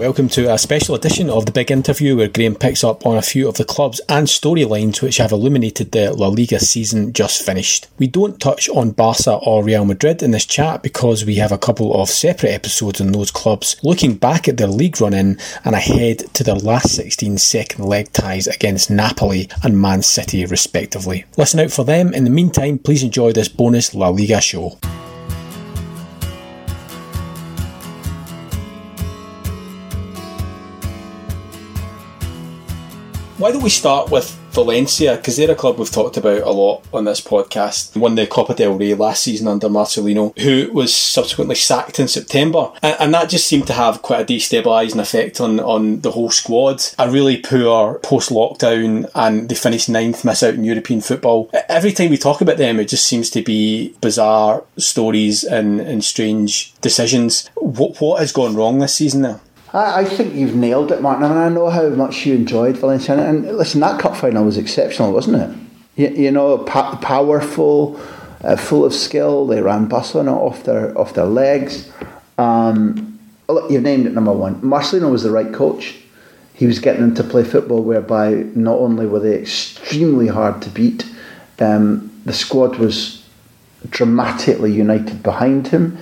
Welcome to a special edition of the Big Interview where Graham picks up on a few of the clubs and storylines which have illuminated the La Liga season just finished. We don't touch on Barca or Real Madrid in this chat because we have a couple of separate episodes on those clubs looking back at their league run in and ahead to their last 16 second leg ties against Napoli and Man City respectively. Listen out for them. In the meantime, please enjoy this bonus La Liga show. Why don't we start with Valencia? Because they're a club we've talked about a lot on this podcast. Won the Copa del Rey last season under Marcelino, who was subsequently sacked in September. And, and that just seemed to have quite a destabilising effect on, on the whole squad. A really poor post lockdown, and they finished ninth, miss out in European football. Every time we talk about them, it just seems to be bizarre stories and, and strange decisions. What, what has gone wrong this season now? I, I think you've nailed it, Martin. I mean, I know how much you enjoyed Valencia, and listen, that cup final was exceptional, wasn't it? You, you know, pa- powerful, uh, full of skill. They ran Barcelona off their off their legs. Um, look, you've named it number one. Marcelino was the right coach. He was getting them to play football whereby not only were they extremely hard to beat, um, the squad was dramatically united behind him.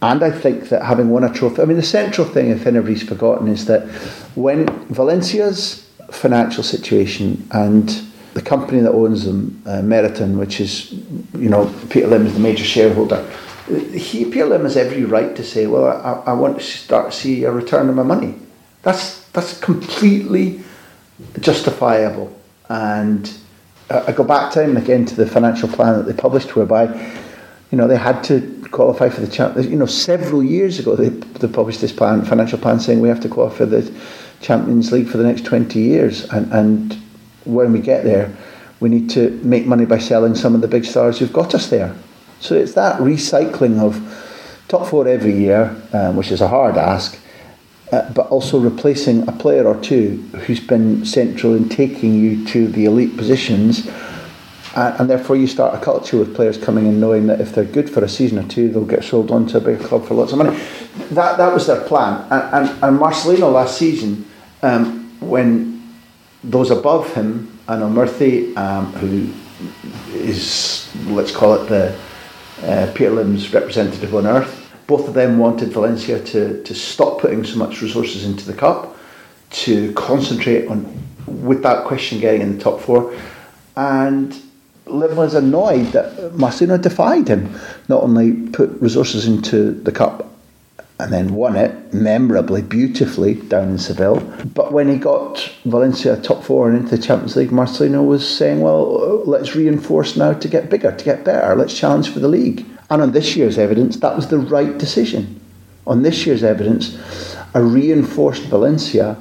And I think that having won a trophy, I mean, the central thing, if anybody's forgotten, is that when Valencia's financial situation and the company that owns them, uh, Meriton, which is, you know, Peter Lim is the major shareholder, he, Peter Lim has every right to say, well, I, I want to start to see a return on my money. That's, that's completely justifiable. And uh, I go back time again to the financial plan that they published, whereby, you know, they had to qualify for the champ. You know, several years ago they, they published this plan, financial plan, saying we have to qualify for the Champions League for the next twenty years, and and when we get there, we need to make money by selling some of the big stars who've got us there. So it's that recycling of top four every year, um, which is a hard ask. Uh, but also replacing a player or two who's been central in taking you to the elite positions and, and, therefore you start a culture with players coming in knowing that if they're good for a season or two, they'll get sold on to a bigger club for lots of money. That that was their plan. And, and, and Marcelino last season, um, when those above him, Anil Murthy, um, who is, let's call it the uh, Peter Lim's representative on earth, both of them wanted Valencia to, to stop putting so much resources into the cup, to concentrate on, without question, getting in the top four. And Lim was annoyed that Marcelino defied him, not only put resources into the cup and then won it memorably, beautifully down in Seville. But when he got Valencia top four and into the Champions League, Marcelino was saying, well, let's reinforce now to get bigger, to get better, let's challenge for the league. And on this year's evidence, that was the right decision. On this year's evidence, a reinforced Valencia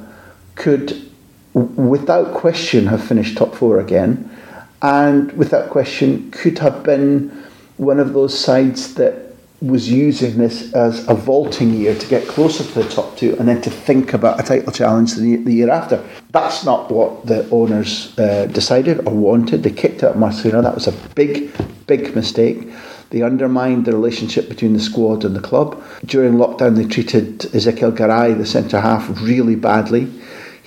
could, without question, have finished top four again and without question could have been one of those sides that was using this as a vaulting year to get closer to the top two and then to think about a title challenge the, the year after. That's not what the owners uh, decided or wanted. They kicked out Marcelino. That was a big, big mistake. They undermined the relationship between the squad and the club. During lockdown, they treated Ezequiel Garay, the centre half, really badly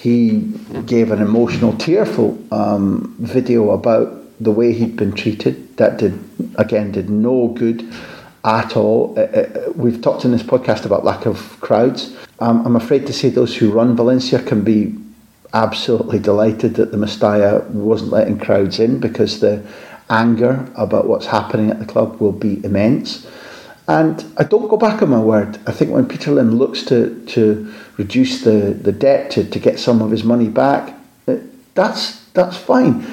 he gave an emotional, tearful um, video about the way he'd been treated. That did, again, did no good at all. Uh, uh, we've talked in this podcast about lack of crowds. Um, I'm afraid to say those who run Valencia can be absolutely delighted that the Mestalla wasn't letting crowds in because the anger about what's happening at the club will be immense. And I don't go back on my word. I think when Peter Lim looks to, to reduce the, the debt to, to get some of his money back, uh, that's, that's fine.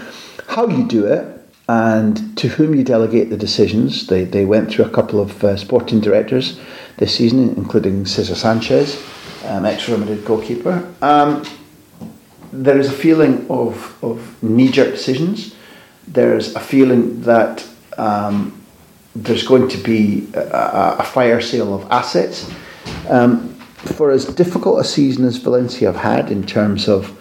How you do it and to whom you delegate the decisions, they, they went through a couple of uh, sporting directors this season, including Cesar Sanchez, um, ex Real Madrid goalkeeper. Um, there is a feeling of, of knee jerk decisions. There's a feeling that um, there's going to be a, a fire sale of assets. Um, for as difficult a season as Valencia have had in terms of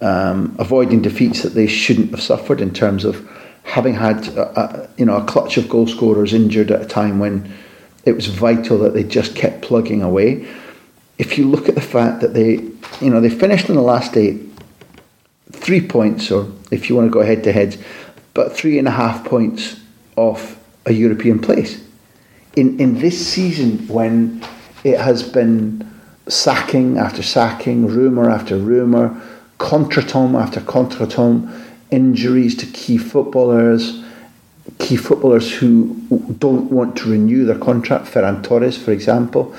um, avoiding defeats that they shouldn't have suffered, in terms of having had a, a, you know a clutch of goal scorers injured at a time when it was vital that they just kept plugging away. if you look at the fact that they, you know, they finished in the last eight, three points, or if you want to go head to head, but three and a half points off a European place. In in this season, when it has been sacking after sacking, rumour after rumour, contretemps after contretemps, injuries to key footballers, key footballers who don't want to renew their contract, Ferran Torres, for example.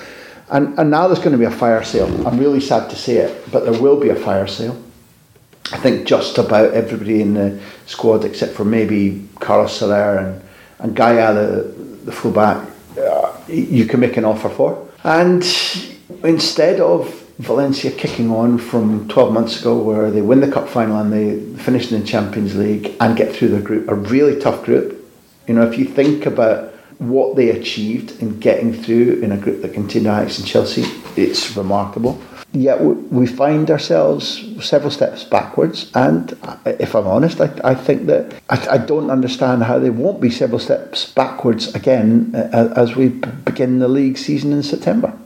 And, and now there's going to be a fire sale. I'm really sad to say it, but there will be a fire sale. I think just about everybody in the squad, except for maybe Carlos Soler and, and Gaya, the, the fullback, uh, you can make an offer for. And instead of Valencia kicking on from 12 months ago, where they win the cup final and they finish in the Champions League and get through the group, a really tough group. You know, if you think about what they achieved in getting through in a group that contained Ajax and Chelsea, it's remarkable. Yet we find ourselves several steps backwards, and if I'm honest, I, I think that I, I don't understand how they won't be several steps backwards again uh, as we begin the league season in September.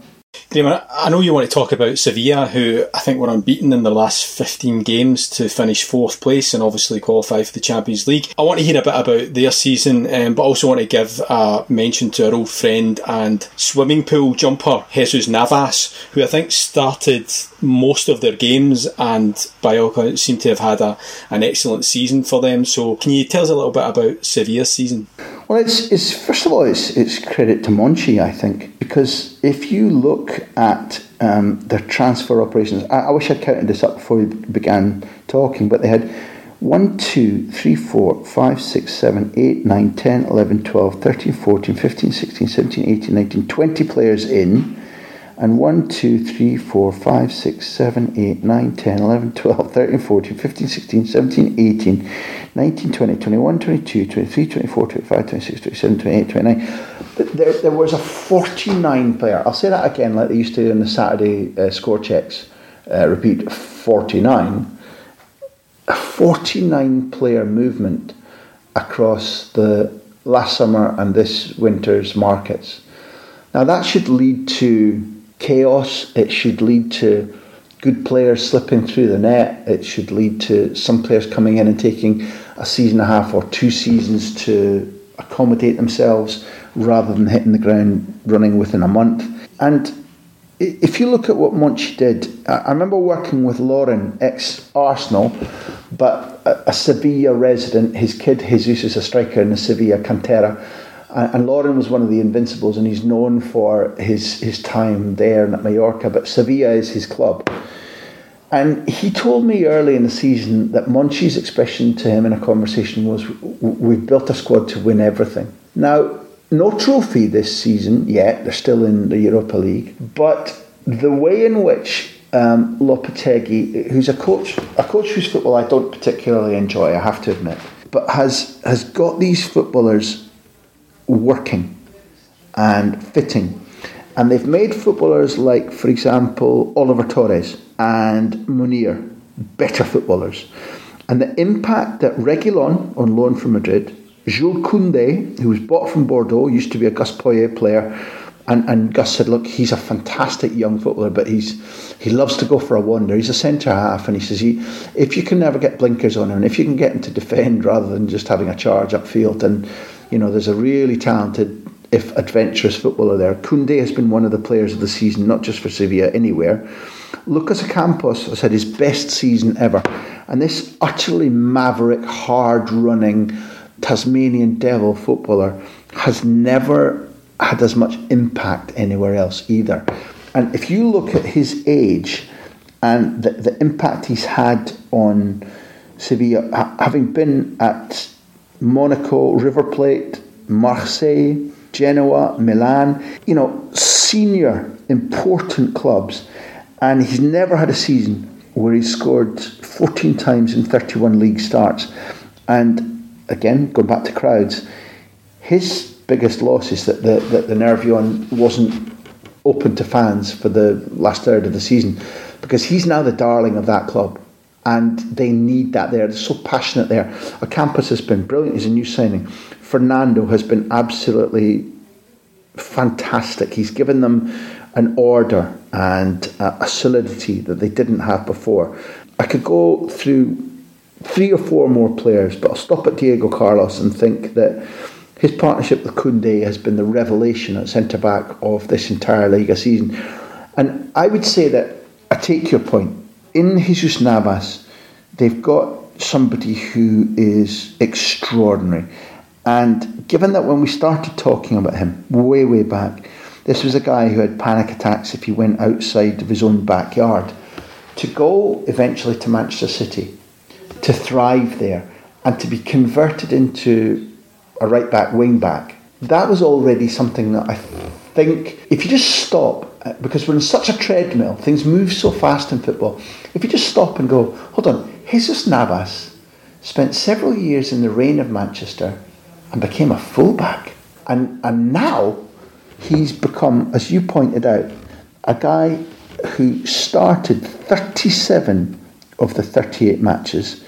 Graham, I know you want to talk about Sevilla, who I think were unbeaten in their last 15 games to finish fourth place and obviously qualify for the Champions League. I want to hear a bit about their season, um, but also want to give a mention to our old friend and swimming pool jumper, Jesus Navas, who I think started most of their games and by all accounts seem to have had a, an excellent season for them. So, can you tell us a little bit about Sevilla's season? Well, it's, it's first of all, it's, it's credit to Monchi, I think, because if you look at um, their transfer operations, I, I wish I'd counted this up before we began talking, but they had 1, 2, 3, 4, 5, 6, 7, 8, 9, 10, 11, 12, 13, 14, 15, 16, 17, 18, 19, 20 players in and 1, 2, 3, 4, 5, 6, 7, 8, 9, 10, 11, 12, 13, 14, 15, 16, 17, 18, 19, 20, 21, 22, 23, 24, 25, 26, 27, 28, 29. There, there was a 49 player, I'll say that again like they used to in the Saturday uh, score checks, uh, repeat 49. A 49 player movement across the last summer and this winter's markets. Now that should lead to chaos. It should lead to good players slipping through the net. It should lead to some players coming in and taking a season and a half or two seasons to accommodate themselves rather than hitting the ground running within a month. And if you look at what Monchi did, I remember working with Lauren, ex Arsenal, but a, Sevilla resident. His kid Jesus is a striker in the Sevilla Cantera and Lauren was one of the invincibles, and he's known for his his time there and at Mallorca. But Sevilla is his club. And he told me early in the season that Monchi's expression to him in a conversation was, "We've built a squad to win everything." Now, no trophy this season yet. They're still in the Europa League, but the way in which um, Lopetegui, who's a coach, a coach whose football I don't particularly enjoy, I have to admit, but has has got these footballers working and fitting. And they've made footballers like, for example, Oliver Torres and Munir better footballers. And the impact that Reguilon, on loan from Madrid, Jules Koundé, who was bought from Bordeaux, used to be a Gus Poyet player, and, and Gus said, look, he's a fantastic young footballer, but he's he loves to go for a wander. He's a centre half, and he says, he, if you can never get blinkers on him, and if you can get him to defend rather than just having a charge upfield, and you know, there's a really talented, if adventurous footballer there. Koundé has been one of the players of the season, not just for Sevilla, anywhere. Lucas Ocampos has had his best season ever. And this utterly maverick, hard running Tasmanian devil footballer has never had as much impact anywhere else either. And if you look at his age and the, the impact he's had on Sevilla, having been at Monaco, River Plate, Marseille, Genoa, Milan, you know, senior important clubs. And he's never had a season where he scored 14 times in 31 league starts. And again, going back to crowds, his biggest loss is that the, that the Nervion wasn't open to fans for the last third of the season because he's now the darling of that club and they need that there. They're so passionate there. Ocampos has been brilliant. He's a new signing. Fernando has been absolutely fantastic. He's given them an order and a solidity that they didn't have before. I could go through three or four more players, but I'll stop at Diego Carlos and think that his partnership with Koundé has been the revelation at centre back of this entire Liga season. And I would say that I take your point. In Jesus Navas, they've got somebody who is extraordinary. And given that when we started talking about him way, way back, this was a guy who had panic attacks if he went outside of his own backyard. To go eventually to Manchester City, to thrive there, and to be converted into a right back, wing back, that was already something that I think if you just stop, uh, because we're in such a treadmill, things move so fast in football. If you just stop and go, hold on, Jesus Navas spent several years in the reign of Manchester and became a fullback. And, and now he's become, as you pointed out, a guy who started 37 of the 38 matches,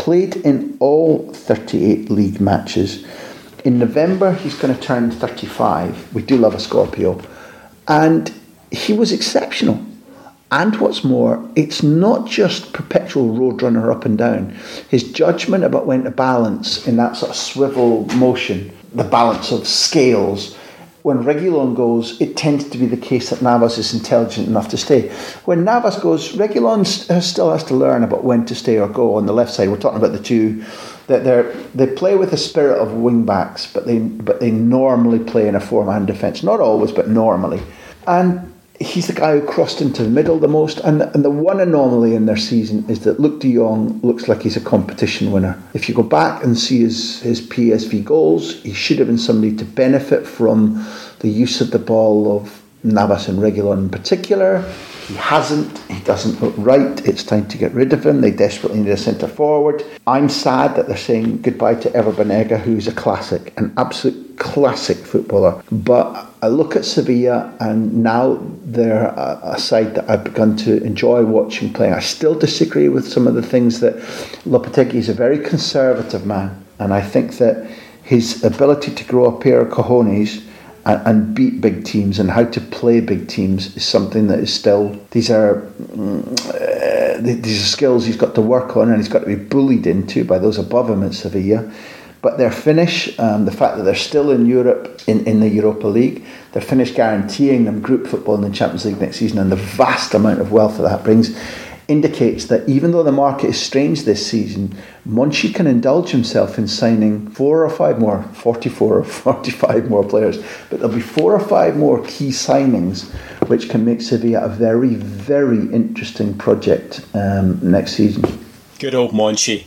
played in all 38 league matches. In November, he's going to turn 35. We do love a Scorpio. And he was exceptional. And what's more, it's not just perpetual roadrunner up and down. His judgment about when to balance in that sort of swivel motion, the balance of scales, when Reguilon goes, it tends to be the case that Navas is intelligent enough to stay. When Navas goes, Reguilon still has to learn about when to stay or go on the left side. We're talking about the two that they they play with the spirit of wing backs, but they but they normally play in a four man defence. Not always, but normally. And he's the guy who crossed into the middle the most. And, and the one anomaly in their season is that Luuk de Jong looks like he's a competition winner. If you go back and see his, his PSV goals, he should have been somebody to benefit from the use of the ball of Navas and Reguilon in particular. He hasn't. He doesn't look right. It's time to get rid of him. They desperately need a centre forward. I'm sad that they're saying goodbye to Ever Banega, who's a classic, an absolute classic footballer. But I look at Sevilla, and now they're a, side that I've begun to enjoy watching playing. I still disagree with some of the things that Lopetegui is a very conservative man, and I think that his ability to grow a pair of cojones and, and, beat big teams and how to play big teams is something that is still these are uh, these are skills he's got to work on and he's got to be bullied into by those above him at Sevilla. But their finish, um, the fact that they're still in Europe in, in the Europa League, their finish guaranteeing them group football in the Champions League next season, and the vast amount of wealth that that brings indicates that even though the market is strange this season, Monchi can indulge himself in signing four or five more, 44 or 45 more players, but there'll be four or five more key signings which can make Sevilla a very, very interesting project um, next season. Good old Monchi.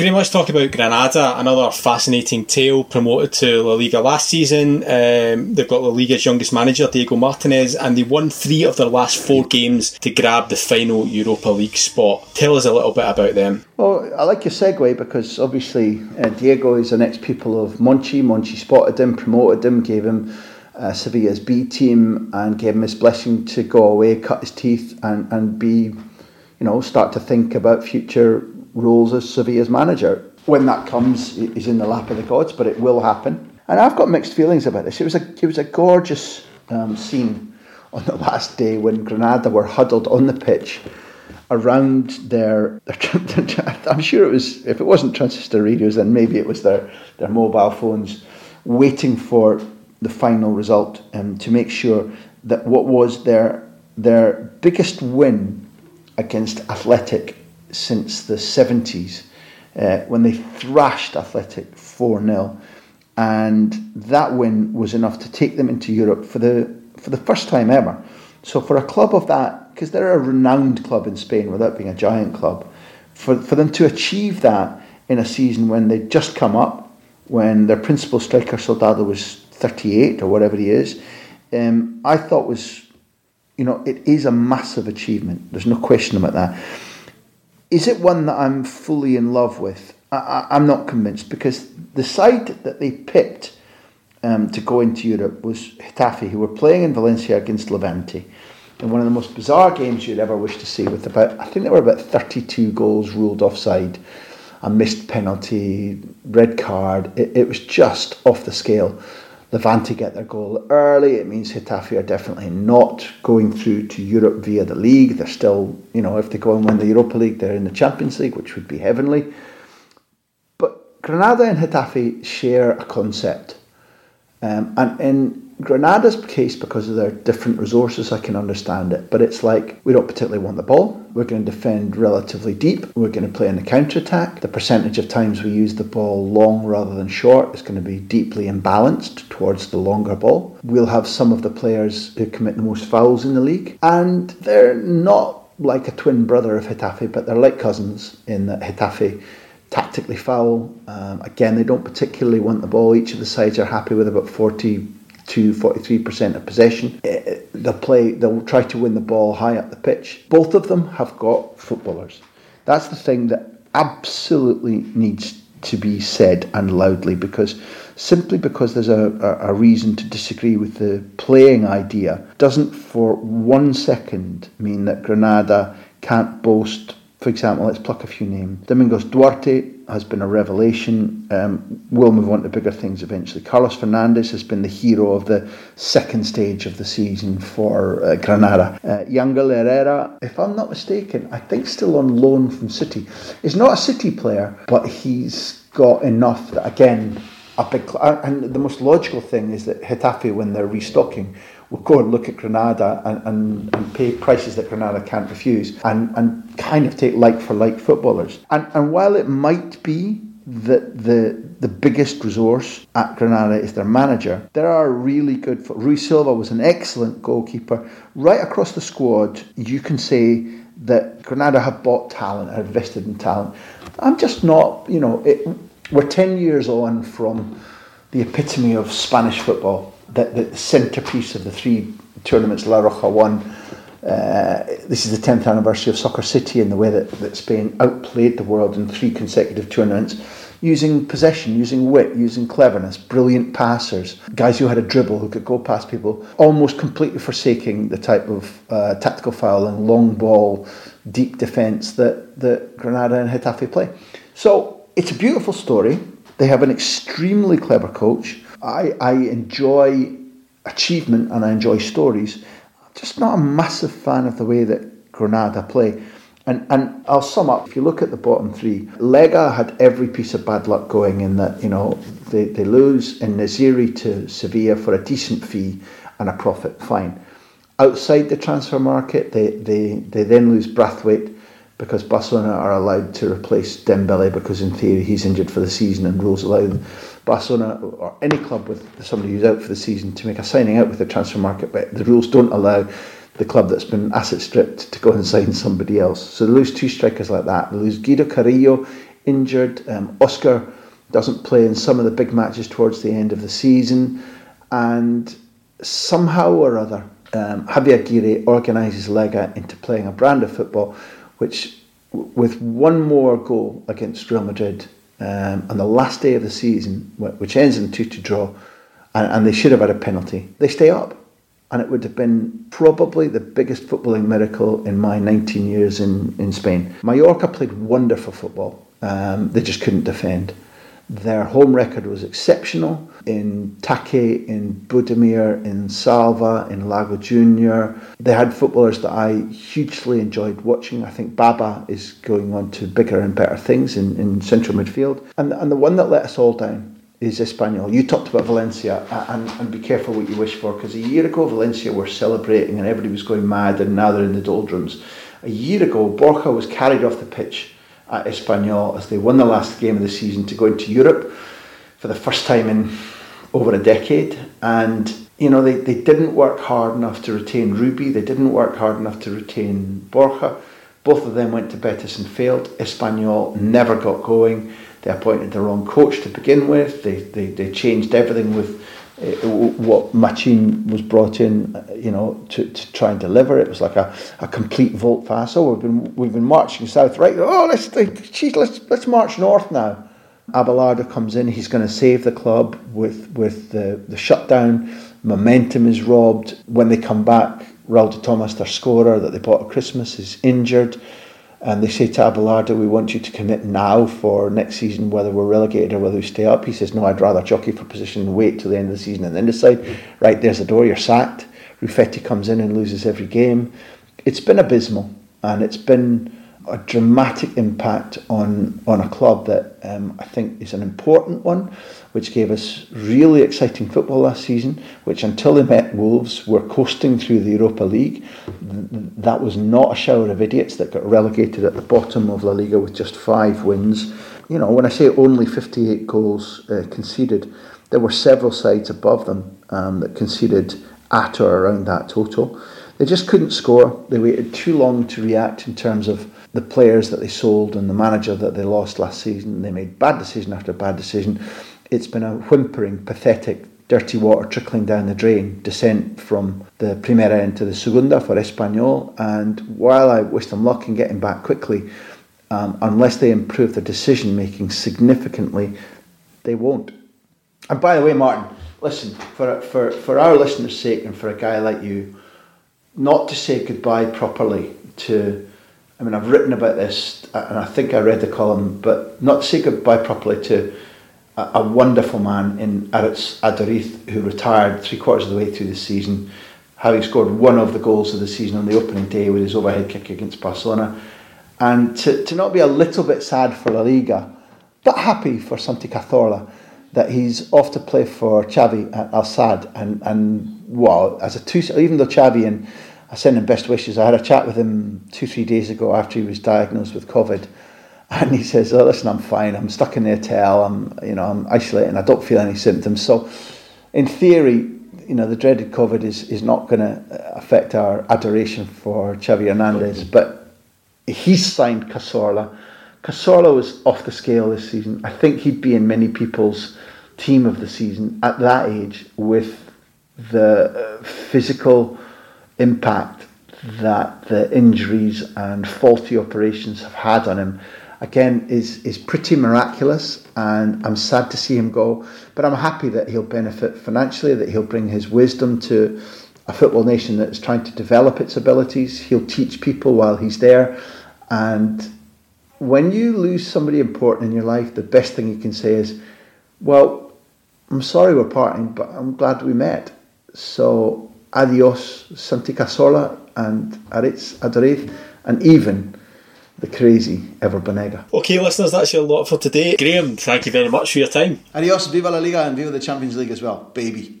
Graham, let's talk about Granada, another fascinating tale promoted to La Liga last season. Um, they've got La Liga's youngest manager, Diego Martinez, and they won three of their last four games to grab the final Europa League spot. Tell us a little bit about them. Well, I like your segue because obviously uh, Diego is an ex pupil of Monchi. Monchi spotted him, promoted him, gave him uh, Sevilla's B team, and gave him his blessing to go away, cut his teeth, and, and be, you know, start to think about future roles as Sevilla's manager. When that comes, he's in the lap of the gods, but it will happen. And I've got mixed feelings about this. It was a it was a gorgeous um, scene on the last day when Granada were huddled on the pitch around their, their I'm sure it was if it wasn't transistor radios then maybe it was their their mobile phones waiting for the final result um, to make sure that what was their their biggest win against Athletic since the 70s uh, when they thrashed Athletic 4 0. And that win was enough to take them into Europe for the, for the first time ever. So, for a club of that, because they're a renowned club in Spain without being a giant club, for, for them to achieve that in a season when they'd just come up, when their principal striker Soldado was 38 or whatever he is, um, I thought was, you know, it is a massive achievement. There's no question about that. Is it one that I'm fully in love with? I, am not convinced because the side that they picked um, to go into Europe was Getafe, who were playing in Valencia against Levante in one of the most bizarre games you'd ever wish to see. With about, I think there were about 32 goals ruled offside, a missed penalty, red card. It, it was just off the scale. Levante get their goal early. It means Getafe are definitely not going through to Europe via the league. They're still, you know, if they go and win the Europa League, they're in the Champions League, which would be heavenly. But Granada and Getafe share a concept. Um, and in Granada's case, because of their different resources, I can understand it. But it's like we don't particularly want the ball. We're going to defend relatively deep. We're going to play in the counter attack. The percentage of times we use the ball long rather than short is going to be deeply imbalanced towards the longer ball. We'll have some of the players who commit the most fouls in the league, and they're not like a twin brother of Getafe, but they're like cousins in that Getafe tactically foul. Um, again, they don't particularly want the ball. Each of the sides are happy with about 40 to 43% of possession. Eh, they'll play, they'll try to win the ball high up the pitch. Both of them have got footballers. That's the thing that absolutely needs to be said and loudly because simply because there's a, a, reason to disagree with the playing idea doesn't for one second mean that Granada can't boast for example, let's pluck a few names. Domingos Duarte has been a revelation. Um, we'll move on to bigger things eventually. Carlos Fernandez has been the hero of the second stage of the season for uh, Granada. Uh, Yangel Herrera, if I'm not mistaken, I think still on loan from City. He's not a City player, but he's got enough that, again, a big. And the most logical thing is that Getafe, when they're restocking, will go and look at Granada and, and, and pay prices that Granada can't refuse and, and kind of take like for like footballers. And, and while it might be that the the biggest resource at Granada is their manager. There are really good. Rui Silva was an excellent goalkeeper. Right across the squad, you can say that Granada have bought talent, have invested in talent. I'm just not, you know, it, we're 10 years on from the epitome of Spanish football the, the centrepiece of the three tournaments La Roja won. Uh, this is the 10th anniversary of Soccer City in the way that, that Spain outplayed the world in three consecutive tournaments using possession, using wit, using cleverness, brilliant passers, guys who had a dribble, who could go past people, almost completely forsaking the type of uh, tactical fouling, long ball, deep defence that, that Granada and Getafe play. So it's a beautiful story. They have an extremely clever coach I, I enjoy achievement and I enjoy stories. I'm just not a massive fan of the way that Granada play. And, and I'll sum up. If you look at the bottom three, Lega had every piece of bad luck going in that, you know, they, they lose En-Nesyri to Sevilla for a decent fee and a profit, fine. Outside the transfer market, they, they, they then lose Braithwaite because Barcelona are allowed to replace Dembele because in theory he's injured for the season and rules allow Barcelona or any club with somebody who's out for the season to make a signing out with the transfer market, but the rules don't allow the club that's been asset stripped to go and sign somebody else. So they lose two strikers like that. They lose Guido Carrillo, injured. Um, Oscar doesn't play in some of the big matches towards the end of the season, and somehow or other, um, Javier Aguirre organises Lega into playing a brand of football, which, with one more goal against Real Madrid, um, on the last day of the season, which ends in 2 to draw, and, and they should have had a penalty, they stay up. And it would have been probably the biggest footballing miracle in my 19 years in, in Spain. Mallorca played wonderful football. Um, they just couldn't defend. Their home record was exceptional in Take, in Budimir, in Salva, in Lago Junior. They had footballers that I hugely enjoyed watching. I think Baba is going on to bigger and better things in, in central midfield. And, and the one that let us all down is Espanyol. You talked about Valencia, and, and be careful what you wish for, because a year ago Valencia were celebrating and everybody was going mad, and now they're in the doldrums. A year ago, Borja was carried off the pitch at Espanyol as they won the last game of the season to go into Europe for the first time in over a decade. And, you know, they, they didn't work hard enough to retain Rubi, they didn't work hard enough to retain Borja. Both of them went to Betis and failed. Espanyol never got going. They appointed the wrong coach to begin with. They, they, they changed everything with what Machin was brought in, uh, you know, to, to try and deliver. It was like a, a complete volte face. Oh, we've been we've been marching south, right? Oh, let's geez, let's let's march north now. Abelardo comes in. He's going to save the club with with the the shutdown. Momentum is robbed when they come back. Raul de Tomás, their scorer that they bought at Christmas, is injured. And they say to Abelardo, we want you to commit now for next season, whether we're relegated or whether we stay up. He says, no, I'd rather jockey for position and wait till the end of the season and then decide. Right, there's the door, you're sacked. Rufete comes in and loses every game. It's been abysmal and it's been a dramatic impact on, on a club that um, I think is an important one which gave us really exciting football last season, which until they met Wolves were coasting through the Europa League. That was not a shower of idiots that got relegated at the bottom of La Liga with just five wins. You know, when I say only 58 goals uh, conceded, there were several sides above them um, that conceded at or around that total. They just couldn't score. They waited too long to react in terms of the players that they sold and the manager that they lost last season. They made bad decision after bad decision it's been a whimpering, pathetic, dirty water trickling down the drain descent from the Primera into the Segunda for Espanyol. And while I wish them luck in getting back quickly, um, unless they improve their decision making significantly, they won't. And by the way, Martin, listen, for, for, for our listeners' sake and for a guy like you, not to say goodbye properly to, I mean, I've written about this and I think I read the column, but not to say goodbye properly to a, a wonderful man in Aritz Aduriz who retired three quarters of the way through the season, having scored one of the goals of the season on the opening day with his overhead kick against Barcelona. And to, to not be a little bit sad for La Liga, but happy for Santi Cazorla that he's off to play for Xavi at Al Sadd. And, and well, as a two, even though Xavi and I send him best wishes, I had a chat with him two, three days ago after he was diagnosed with COVID and he says, "Oh, listen, I'm fine. I'm stuck in the hotel. I'm, you know, I'm isolating. I don't feel any symptoms." So, in theory, you know, the dreaded COVID is is not going to uh, affect our adoration for Xavi Hernandez, mm-hmm. but he's signed Cazorla. Cazorla was off the scale this season. I think he'd be in many people's team of the season at that age with the uh, physical impact that the injuries and faulty operations have had on him again is is pretty miraculous and I'm sad to see him go but I'm happy that he'll benefit financially that he'll bring his wisdom to a football nation that is trying to develop its abilities. He'll teach people while he's there and when you lose somebody important in your life the best thing you can say is well I'm sorry we're parting but I'm glad we met so adios Santi Cazorla and Aritz Aduriz and even the crazy Ever Banega. Okay, listeners, that's your lot for today. Graham, thank you very much for your time. Adios, viva la Liga, and viva the Champions League as well, baby.